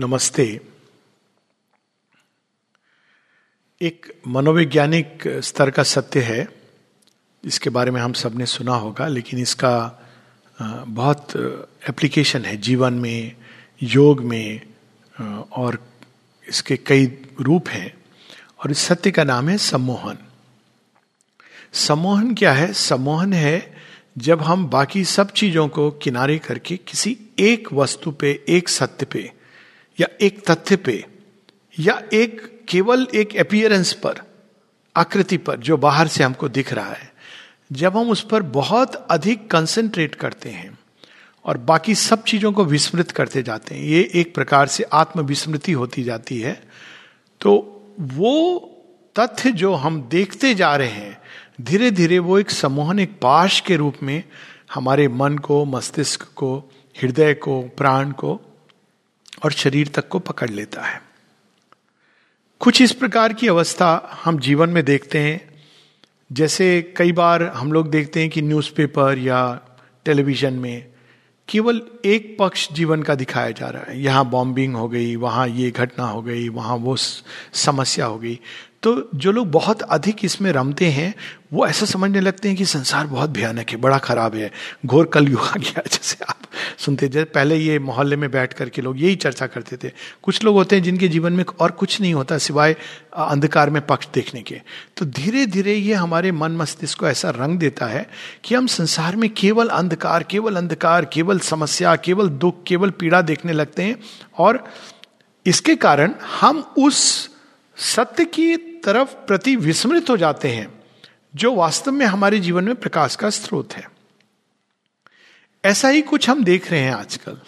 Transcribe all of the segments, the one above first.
नमस्ते। एक मनोवैज्ञानिक स्तर का सत्य है इसके बारे में हम सबने सुना होगा, लेकिन इसका बहुत एप्लीकेशन है जीवन में, योग में और इसके कई रूप हैं, और इस सत्य का नाम है सम्मोहन। सम्मोहन क्या है? सम्मोहन है जब हम बाकी सब चीज़ों को किनारे करके किसी एक वस्तु पे, एक सत्य पे या एक तथ्य पे, या एक केवल एक अपियरेंस पर, आकृति पर जो बाहर से हमको दिख रहा है, जब हम उस पर बहुत अधिक कंसंट्रेट करते हैं और बाकी सब चीज़ों को विस्मृत करते जाते हैं, ये एक प्रकार से आत्मविस्मृति होती जाती है तो वो तथ्य जो हम देखते जा रहे हैं धीरे धीरे वो एक समूहन एक पाश के रूप में हमारे मन को, मस्तिष्क को, हृदय को, प्राण को और शरीर तक को पकड़ लेता है। कुछ इस प्रकार की अवस्था हम जीवन में देखते हैं। जैसे कई बार हम लोग देखते हैं कि न्यूज़पेपर या टेलीविज़न में केवल एक पक्ष जीवन का दिखाया जा रहा है। यहाँ बॉम्बिंग हो गई, वहाँ ये घटना हो गई, वहाँ वो समस्या हो गई। तो जो लोग बहुत अधिक इसमें रमते हैं, वो ऐसा समझने लगते हैं कि संसार बहुत भयानक है, बड़ा खराब है। घोर कल युग आ गया, जैसे आप सुनते जैसे पहले ये मोहल्ले में बैठ करके लोग यही चर्चा करते थे। कुछ लोग होते हैं जिनके जीवन में और कुछ नहीं होता, सिवाय अंधकार में पक्ष देखने के। तो धीरे धीरे ये हमारे मन मस्तिष्क को ऐसा रंग देता है कि हम संसार में केवल अंधकार केवल अंधकार, केवल समस्या, केवल दुख, केवल पीड़ा देखने लगते हैं। और इसके कारण हम उस सत्य की तरफ़ प्रति विस्मृत हो जाते हैं, जो वास्तव में हमारे जीवन में प्रकाश का स्रोत है। ऐसा ही कुछ हम देख रहे हैं आजकल,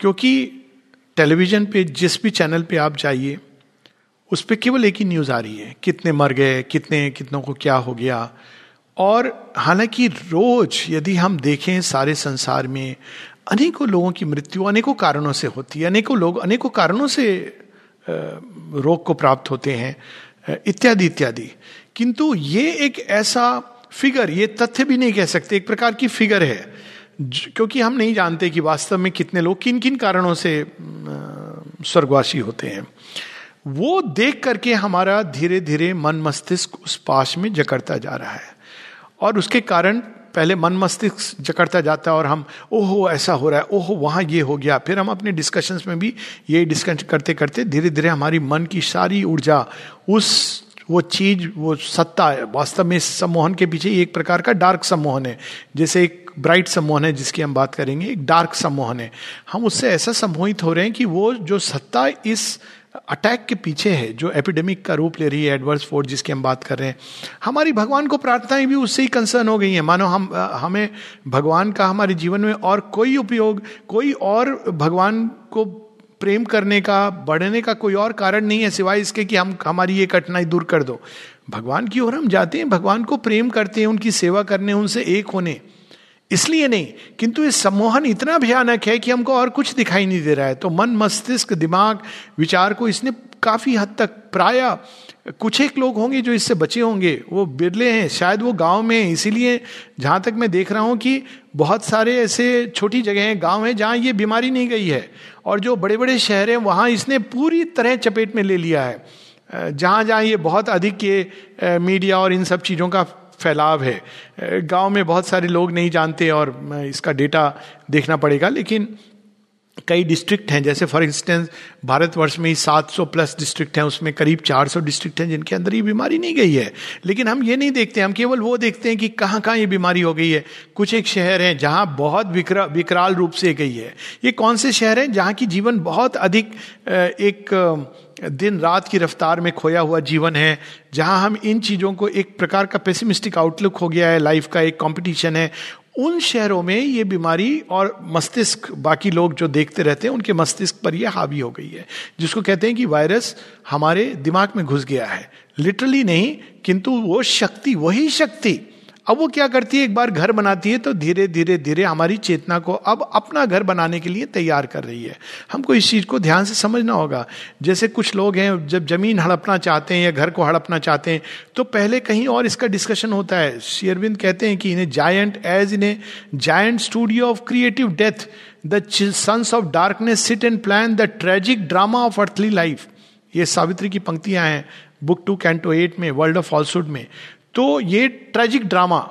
क्योंकि टेलीविज़न पे, जिस भी चैनल पे आप जाइए, उस पर केवल एक ही न्यूज़ आ रही है, कितने मर गए, कितने, कितनों को क्या हो गया। और हालाँकि रोज यदि हम देखें सारे संसार में, अनेकों लोगों की मृत्यु अनेकों कारणों से होती है, अनेकों लोग अनेकों कारणों से रोग को प्राप्त होते हैं इत्यादि इत्यादि। किंतु ये एक ऐसा फिगर ये तथ्य भी नहीं कह सकते, एक प्रकार की फिगर है क्योंकि हम नहीं जानते कि वास्तव में कितने लोग किन किन कारणों से स्वर्गवासी होते हैं। वो देख करके हमारा धीरे धीरे मन मस्तिष्क उस पाश में जकड़ता जा रहा है। और उसके कारण पहले मन मस्तिष्क जकड़ता जाता है और हम, ओहो, ऐसा हो रहा है, ओहो, वहाँ ये हो गया। फिर हम अपने डिस्कशंस में भी ये डिस्कस करते करते धीरे धीरे हमारी मन की सारी ऊर्जा, उस, वो चीज़, वो सत्ता वास्तव में सम्मोहन के पीछे एक प्रकार का डार्क सम्मोहन है। जैसे एक ब्राइट सम्मोहन है जिसकी हम बात करेंगे, एक डार्क सम्मोहन है। हम उससे ऐसा सम्मोहित हो रहे हैं कि वो जो सत्ता इस अटैक के पीछे है, जो एपिडेमिक का रूप ले रही है एडवर्स फोर्स जिसकी हम बात कर रहे हैं, हमारी भगवान को प्रार्थनाएँ भी उससे ही कंसर्न हो गई हैं। मानो हम हमें भगवान का हमारे जीवन में और कोई उपयोग, कोई और भगवान को प्रेम करने का, बढ़ने का कोई और कारण नहीं है, सिवाय इसके कि हम, हमारी ये कठिनाई दूर कर दो। भगवान की ओर हम जाते हैं, भगवान को प्रेम करते हैं, उनकी सेवा करने, उनसे एक होने। इसलिए नहीं, किंतु ये सम्मोहन इतना भयानक है कि हमको और कुछ दिखाई नहीं दे रहा है। तो मन, मस्तिष्क, दिमाग, विचार को इसने काफ़ी हद तक प्राय कुछ एक लोग होंगे जो इससे बचे होंगे। वो बिरले हैं, शायद वो गाँव में हैं, इसीलिए जहाँ तक मैं देख रहा हूँ कि बहुत सारे ऐसे छोटी जगह हैं, गाँव हैं, जहाँ ये बीमारी नहीं गई है। और जो बड़े बड़े शहर हैं, वहाँ इसने पूरी तरह चपेट में ले लिया है। जहाँ जहाँ ये बहुत अधिक ये मीडिया और इन सब चीज़ों का फैलाव है। गाँव में बहुत सारे लोग नहीं जानते और इसका डेटा देखना पड़ेगा, लेकिन कई डिस्ट्रिक्ट हैं। जैसे फॉर इंस्टेंस भारतवर्ष में ही 700 प्लस डिस्ट्रिक्ट हैं, उसमें करीब 400 डिस्ट्रिक्ट हैं, जिनके अंदर ये बीमारी नहीं गई है। लेकिन हम ये नहीं देखते, हम केवल वो देखते हैं कि कहाँ कहाँ ये बीमारी हो गई है। कुछ एक शहर हैं जहाँ बहुत विकरा विकराल रूप से गई है। ये कौन से शहर हैं जहाँ की जीवन बहुत अधिक एक दिन रात की रफ्तार में खोया हुआ जीवन है, जहाँ हम इन चीज़ों को एक प्रकार का पेसिमिस्टिक आउटलुक हो गया है लाइफ का एक कंपटीशन है। उन शहरों में ये बीमारी और मस्तिष्क, बाकी लोग जो देखते रहते हैं, उनके मस्तिष्क पर यह हावी हो गई है, जिसको कहते हैं कि वायरस हमारे दिमाग में घुस गया है। लिटरली नहीं, किंतु वो शक्ति, वही शक्ति अब वो क्या करती है? एक बार घर बनाती है तो धीरे धीरे धीरे हमारी चेतना को अब अपना घर बनाने के लिए तैयार कर रही है। हमको इस चीज़ को ध्यान से समझना होगा। जैसे कुछ लोग हैं, जब ज़मीन हड़पना चाहते हैं या घर को हड़पना चाहते हैं तो पहले कहीं और इसका डिस्कशन होता है। शेयरविंद कहते हैं कि इन्हें giant age in a giant studio of creative death the sons of darkness sit and plan the tragic drama of earthly life ये सावित्री की पंक्तियाँ हैं, बुक टू कैंटो एट में वर्ल्ड ऑफ़ फॉल्सुड में। तो ये ट्रेजिक ड्रामा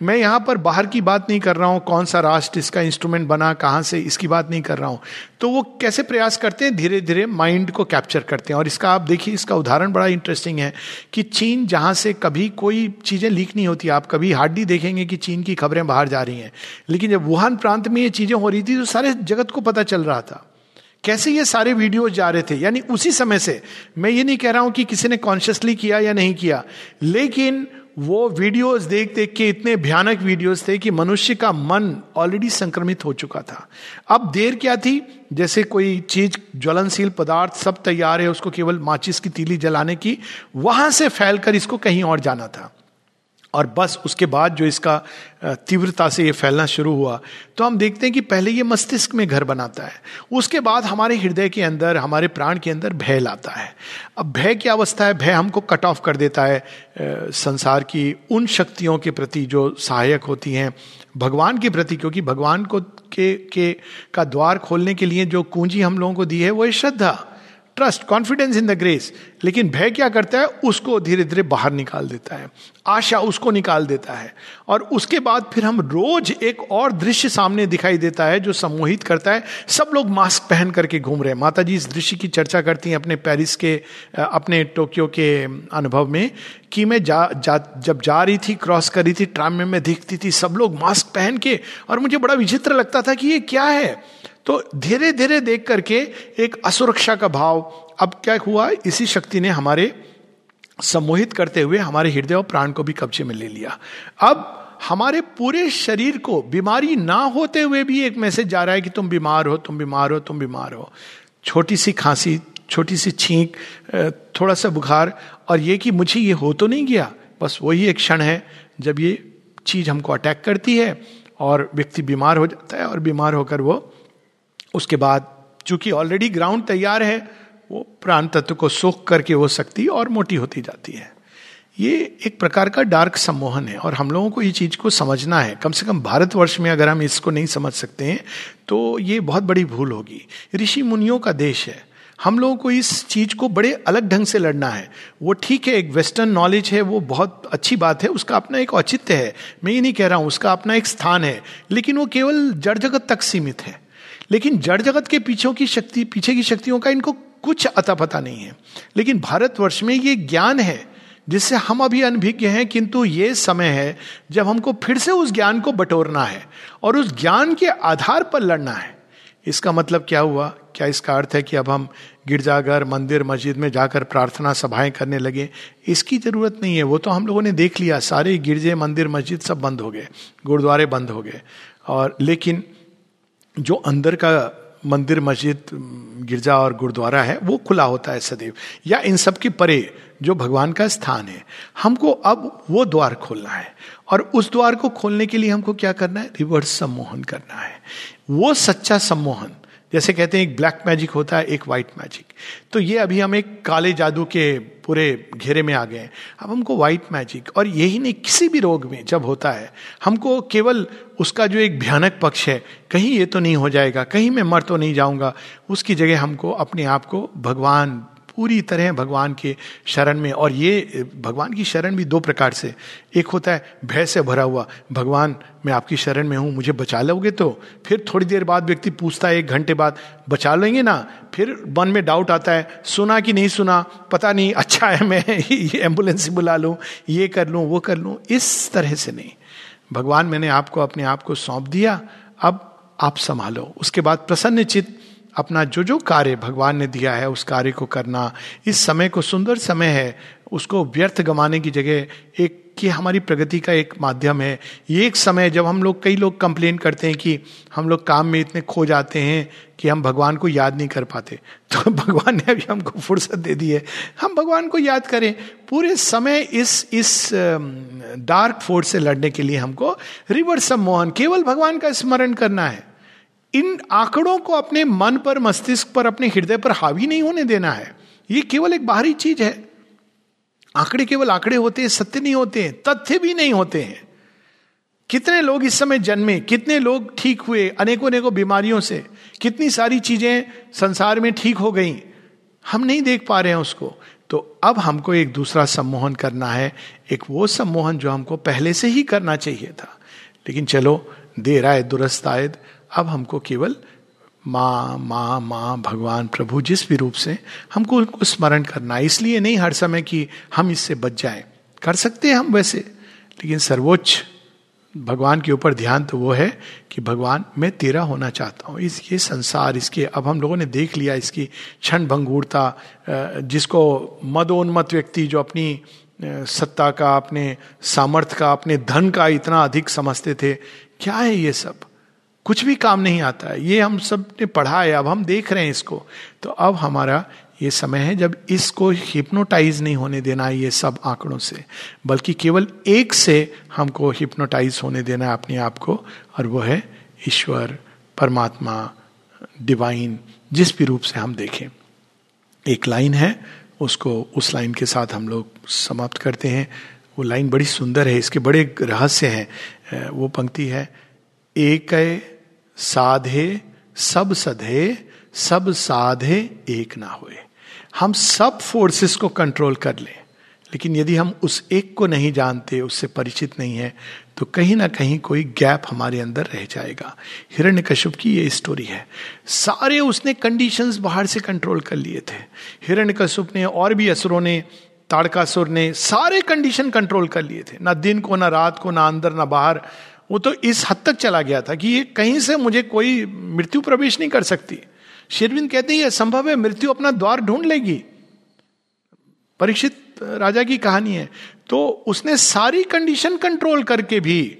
मैं यहाँ पर बाहर की बात नहीं कर रहा हूँ, कौन सा राष्ट्र इसका इंस्ट्रूमेंट बना, कहाँ से इसकी बात नहीं कर रहा हूँ। तो वो कैसे प्रयास करते हैं? धीरे धीरे माइंड को कैप्चर करते हैं। और इसका आप देखिए, इसका उदाहरण बड़ा इंटरेस्टिंग है कि चीन जहाँ से कभी कोई चीज़ें लीक नहीं होती। आप कभी हार्डली देखेंगे कि चीन की खबरें बाहर जा रही हैं। लेकिन जब वुहान प्रांत में ये चीज़ें हो रही थी तो सारे जगत को पता चल रहा था। कैसे ये सारे वीडियो जा रहे थे? यानी उसी समय से, मैं ये नहीं कह रहा हूँ कि किसी ने कॉन्शियसली किया या नहीं किया, लेकिन वो वीडियोस देख देख के इतने भयानक वीडियोस थे कि मनुष्य का मन ऑलरेडी संक्रमित हो चुका था। अब देर क्या थी? जैसे कोई चीज़, ज्वलनशील पदार्थ सब तैयार है, उसको केवल माचिस की तीली जलाने की, वहाँ से फैलकर इसको कहीं और जाना था। और बस उसके बाद जो इसका तीव्रता से ये फैलना शुरू हुआ। तो हम देखते हैं कि पहले ये मस्तिष्क में घर बनाता है। उसके बाद हमारे हृदय के अंदर, हमारे प्राण के अंदर भय लाता है। अब भय की अवस्था है, भय हमको कट ऑफ़ कर देता है संसार की उन शक्तियों के प्रति जो सहायक होती हैं, भगवान के प्रति, क्योंकि भगवान को के के का द्वार खोलने के लिए जो कुंजी हम लोगों को दी है, वो है श्रद्धा। Trust confidence in the grace लेकिन भय क्या करता है? उसको धीरे धीरे बाहर निकाल देता है। आशा उसको निकाल देता है। और उसके बाद फिर हम रोज एक और दृश्य सामने दिखाई देता है जो सम्मोहित करता है। सब लोग मास्क पहन करके घूम रहे हैं। माता जी इस दृश्य की चर्चा करती हैं अपने पेरिस के अपने टोक्यो के अनुभव में कि मैं जा, जा जब जा रही थी क्रॉस कर रही थी ट्राम में मैं दिखती थी सब लोग मास्क पहन के। और मुझे बड़ा विचित्र लगता था कि ये क्या है? तो धीरे धीरे देख करके एक असुरक्षा का भाव अब क्या हुआ? इसी शक्ति ने हमारे सम्मोहित करते हुए हमारे हृदय और प्राण को भी कब्जे में ले लिया। अब हमारे पूरे शरीर को बीमारी ना होते हुए भी एक मैसेज जा रहा है कि तुम बीमार हो, तुम बीमार हो, तुम बीमार हो। छोटी सी खांसी, छोटी सी छींक थोड़ा सा बुखार और ये कि मुझे ये हो तो नहीं गया। बस वही एक क्षण है जब ये चीज़ हमको अटैक करती है और व्यक्ति बीमार हो जाता है और बीमार होकर वो उसके बाद चूँकि ऑलरेडी ग्राउंड तैयार है, वो प्राण तत्व को सोख करके वो शक्ति और मोटी होती जाती है। ये एक प्रकार का डार्क सम्मोहन है और हम लोगों को ये चीज़ को समझना है। कम से कम भारतवर्ष में अगर हम इसको नहीं समझ सकते हैं तो ये बहुत बड़ी भूल होगी। ऋषि मुनियों का देश है। हम लोगों को इस चीज़ को बड़े अलग ढंग से लड़ना है। वो ठीक है, एक वेस्टर्न नॉलेज है, वो बहुत अच्छी बात है, उसका अपना एक औचित्य है। मैं ये नहीं कह रहा हूँ, उसका अपना एक स्थान है, लेकिन वो केवल जड़ जगत तक सीमित है। लेकिन जड़ जगत के पीछे की शक्ति, पीछे की शक्तियों का इनको कुछ अता पता नहीं है। लेकिन भारतवर्ष में ये ज्ञान है, जिससे हम अभी अनभिज्ञ हैं, किंतु ये समय है जब हमको फिर से उस ज्ञान को बटोरना है और उस ज्ञान के आधार पर लड़ना है। इसका मतलब क्या हुआ? क्या इसका अर्थ है कि अब हम गिरजाघर, मंदिर, मस्जिद में जाकर प्रार्थना सभाएँ करने लगे? इसकी ज़रूरत नहीं है। वो तो हम लोगों ने देख लिया। सारे गिरजे, मंदिर, मस्जिद सब बंद हो गए। गुरुद्वारे बंद हो गए। और लेकिन जो अंदर का मंदिर, मस्जिद, गिरजा और गुरुद्वारा है, वो खुला होता है सदैव। या इन सब के परे जो भगवान का स्थान है, हमको अब वो द्वार खोलना है। और उस द्वार को खोलने के लिए हमको क्या करना है? रिवर्स सम्मोहन करना है। वो सच्चा सम्मोहन जैसे कहते हैं, एक ब्लैक मैजिक होता है, एक व्हाइट मैजिक तो ये अभी हम एक काले जादू के पूरे घेरे में आ गए हैं। अब हमको व्हाइट मैजिक और यही नहीं, किसी भी रोग में जब होता है, हमको केवल उसका जो एक भयानक पक्ष है, कहीं ये तो नहीं हो जाएगा, कहीं मैं मर तो नहीं जाऊँगा, उसकी जगह हमको, अपने आप को भगवान पूरी तरह भगवान के शरण में। और ये, भगवान की शरण भी दो प्रकार से। एक होता है, भय से भरा हुआ, भगवान, मैं आपकी शरण में हूँ, मुझे बचा लोगे तो? फिर थोड़ी देर बाद व्यक्ति पूछता है, एक घंटे बाद, बचा लेंगे ना? फिर मन में डाउट आता है, सुना कि नहीं सुना? पता नहीं अच्छा है, मैं ये एंबुलेंस बुला लूँ, ये कर लूँ, वो कर लूँ। इस तरह से नहीं। भगवान, मैंने आपको अपने आप को सौंप दिया, अब आप संभालो। उसके बाद प्रसन्न चित्त अपना जो जो कार्य भगवान ने दिया है, उस कार्य को करना, इस समय को सुंदर समय है, उसको व्यर्थ गमाने की जगह एक, कि हमारी प्रगति का एक माध्यम है। ये एक समय जब हम लोग, कई लोग कंप्लेन करते हैं कि हम लोग काम में इतने खो जाते हैं कि हम भगवान को याद नहीं कर पाते। तो भगवान ने अभी हमको फुर्सत दे दी है। हम भगवान को याद करें। पूरे समय इस इस डार्क फोर्स से लड़ने के लिए हमको रिवर्स सम्मोहन केवल भगवान का स्मरण करना है। इन आंकड़ों को अपने मन पर, मस्तिष्क पर, अपने हृदय पर हावी नहीं होने देना है। ये केवल एक बाहरी चीज़ है। आंकड़े केवल आंकड़े होते हैं, सत्य नहीं होते हैं, तथ्य भी नहीं होते हैं। कितने लोग इस समय जन्मे, कितने लोग ठीक हुए अनेकों अनेकों बीमारियों से, कितनी सारी चीज़ें संसार में ठीक हो गई, हम नहीं देख पा रहे हैं उसको। तो अब हमको एक दूसरा सम्मोहन करना है, एक वो सम्मोहन जो हमको पहले से ही करना चाहिए था। लेकिन चलो, देर आए, दुरस्त आयद अब हमको केवल माँ माँ माँ, भगवान, प्रभु जिस भी रूप से हमको उनको स्मरण करना है। इसलिए नहीं हर समय कि हम इससे बच जाएँ। कर सकते हैं हम वैसे, लेकिन सर्वोच्च भगवान के ऊपर ध्यान तो वो है कि भगवान, मैं तेरा होना चाहता हूँ। इस ये संसार, इसके, अब हम लोगों ने देख लिया इसकी क्षण भंगूरता जिसको मदोन्मत व्यक्ति जो अपनी सत्ता का, अपने सामर्थ्य का, अपने धन का इतना अधिक समझते थे। क्या है ये सब? कुछ भी काम नहीं आता है। ये हम सबने पढ़ा है, अब हम देख रहे हैं इसको। तो अब हमारा ये समय है, जब इसको हिप्नोटाइज नहीं होने देना है ये सब आंकड़ों से। बल्कि केवल एक से हमको हिप्नोटाइज होने देना है अपने आप को, और वो है ईश्वर, परमात्मा डिवाइन जिस भी रूप से हम देखें। एक लाइन है, उसको उस लाइन के साथ हम लोग समाप्त करते हैं। वो लाइन बड़ी सुंदर है, इसके बड़े रहस्य हैं। वो पंक्ति है, एक साधे, सब सधे, सब साधे, एक ना हुए। हम सब फोर्सेस को कंट्रोल कर लें, लेकिन यदि हम उस एक को नहीं जानते, उससे परिचित नहीं है तो कहीं ना कहीं कोई गैप हमारे अंदर रह जाएगा। हिरण्य कश्यप की ये स्टोरी है। सारे उसने कंडीशंस बाहर से कंट्रोल कर लिए थे। हिरण्य कश्यप ने और भी असुरों ने, ताड़कासुर ने सारे कंडीशन कंट्रोल कर लिए थे। ना दिन को, ना रात को, ना अंदर, ना बाहर। वो तो इस हद तक चला गया था कि ये कहीं से मुझे कोई मृत्यु प्रवेश नहीं कर सकती। शेरविंद कहते हैं संभव है, मृत्यु अपना द्वार ढूंढ लेगी। परीक्षित राजा की कहानी है। तो उसने सारी कंडीशन कंट्रोल करके भी,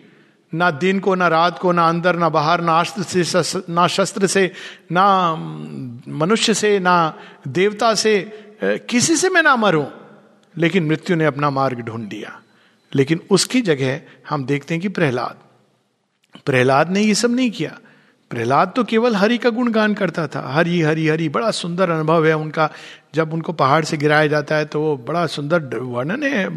ना दिन को, ना रात को, ना अंदर, ना बाहर, ना अस्त्र से ना शस्त्र से, ना मनुष्य से, ना देवता से किसी से मैं ना मरूं। लेकिन मृत्यु ने अपना मार्ग ढूंढ लिया। लेकिन उसकी जगह हम देखते हैं कि प्रहलाद प्रहलाद ने ये सब नहीं किया। प्रहलाद तो केवल हरि का गुणगान करता था। हरि हरि हरि, बड़ा सुंदर अनुभव है उनका। जब उनको पहाड़ से गिराया जाता है तो वो बड़ा सुंदर वर्णन है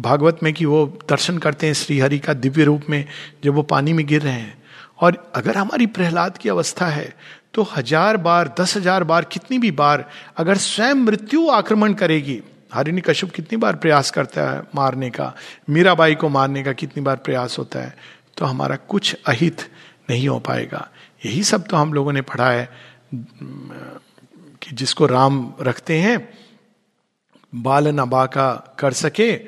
भागवत में कि वो दर्शन करते हैं श्री हरि का दिव्य रूप में, जब वो पानी में गिर रहे हैं। और अगर हमारी प्रहलाद की अवस्था है तो हज़ार बार, दस हज़ार बार, कितनी भी बार, अगर स्वयं मृत्यु आक्रमण करेगी हरिणी कश्यप कितनी बार प्रयास करता है मारने का, मीराबाई को मारने का कितनी बार प्रयास होता है तो हमारा कुछ अहित नहीं हो पाएगा। यही सब तो हम लोगों ने पढ़ा है, कि जिसको राम रखते हैं, बाल नबा का कर सके,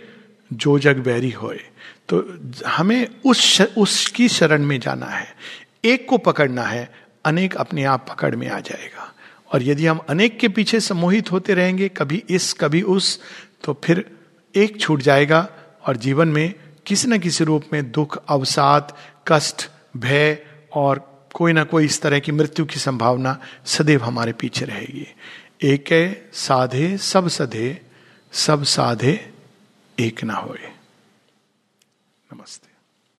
जो जग बैरी होए। तो हमें उस उसकी शरण में जाना है। एक को पकड़ना है, अनेक अपने आप पकड़ में आ जाएगा। और यदि हम अनेक के पीछे सम्मोहित होते रहेंगे, कभी इस, कभी उस तो फिर एक छूट जाएगा और जीवन में किसी न किसी रूप में दुख, अवसाद, कष्ट, भय और कोई ना कोई इस तरह की मृत्यु की संभावना सदैव हमारे पीछे रहेगी। एक साधे, सब सधे, सब साधे, एक ना होए। नमस्ते।